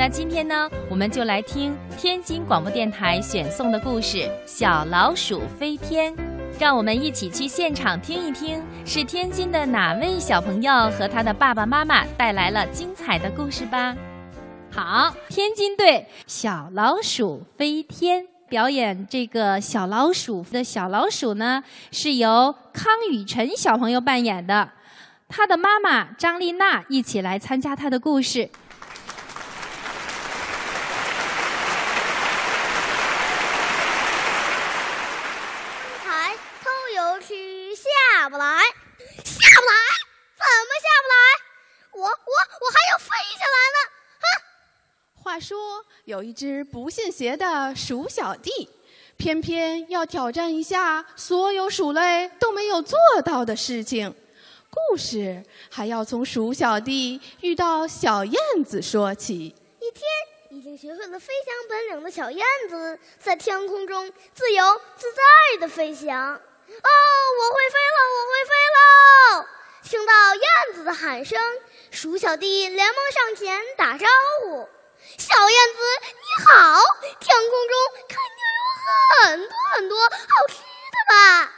那今天呢，我们就来听天津广播电台选送的故事《小老鼠飞天》，让我们一起去现场听一听，是天津的哪位小朋友和他的爸爸妈妈带来了精彩的故事吧。好，天津队《小老鼠飞天》表演这个小老鼠的小老鼠呢，是由康雨晨小朋友扮演的，他的妈妈张丽娜一起来参加他的故事。抬头又去下不来，下不来，怎么下不来？我我我还要飞下来呢！话说有一只不信邪的鼠小弟，偏偏要挑战一下所有鼠类都没有做到的事情。故事还要从鼠小弟遇到小燕子说起。一天，已经学会了飞翔本领的小燕子在天空中自由自在地飞翔。哦，我会飞了，我会飞喽！听到燕子的喊声，鼠小弟连忙上前打招呼。小燕子，你好！天空中肯定有很多很多好吃的吧？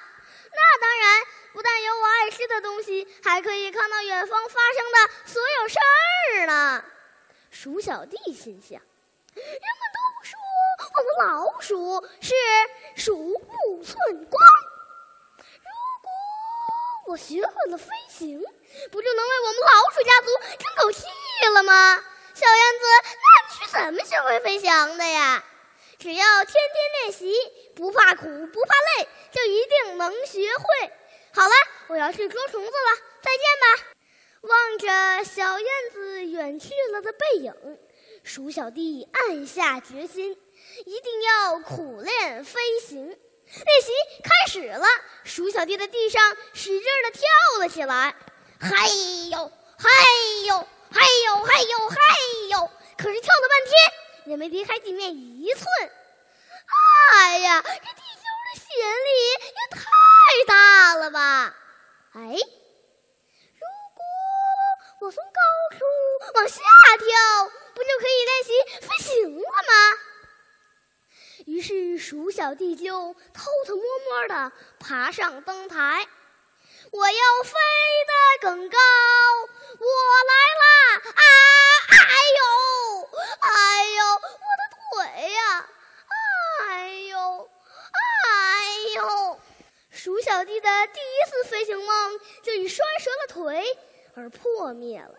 那当然，不但有我爱吃的东西，还可以看到远方发生的所有事儿呢。鼠小弟心想：人们都说我们老鼠是鼠目寸光，如果我学会了飞行，不就能为我们老鼠家族争口气了吗？小燕子，怎么学会飞翔的呀？只要天天练习，不怕苦不怕累，就一定能学会。好了，我要去捉虫子了，再见吧。望着小燕子远去了的背影，鼠小弟暗下决心，一定要苦练飞行。练习开始了，鼠小弟在地上使劲的跳了起来，嗨呦嗨呦。嗨呦嗨呦嗨！没离开地面一寸。哎呀，这地球的吸引力也太大了吧！哎，如果我从高处往下跳，不就可以练习飞行了吗？于是鼠小弟就偷偷摸摸的爬上灯台。我要飞得更高，我来啦！啊，哎呦，我的腿呀！哎呦，哎呦！鼠小弟的第一次飞梦就以摔折了腿而破灭了。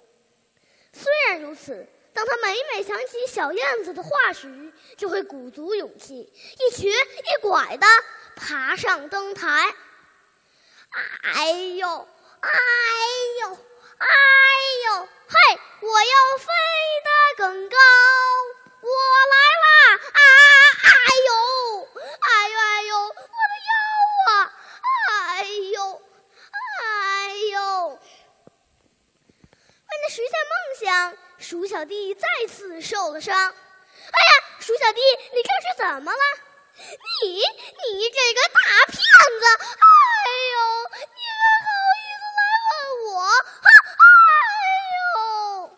虽然如此，当他每每想起小燕子的话时，就会鼓足勇气，一瘸一拐地爬上灯台。哎呦，哎呦，哎呦，嘿！我要飞得更高，我来啦！啊，哎呦，哎呦，哎呦，我的腰啊！哎呦，哎呦！为了想，鼠小弟再次受了伤。哎呀，鼠小弟，你这是怎么了？你，你这个大骗子！哎呦，你还好意思来问我？哈，哎呦，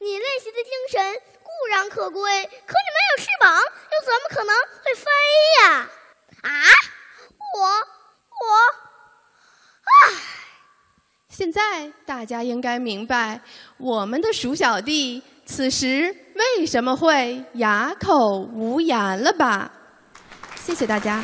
你练习的精神固然可贵，可你没有翅膀，又怎么可能会飞呀？啊！我我，唉！现在大家应该明白，我们的鼠小弟此时为什么会哑口无言了吧？谢谢大家。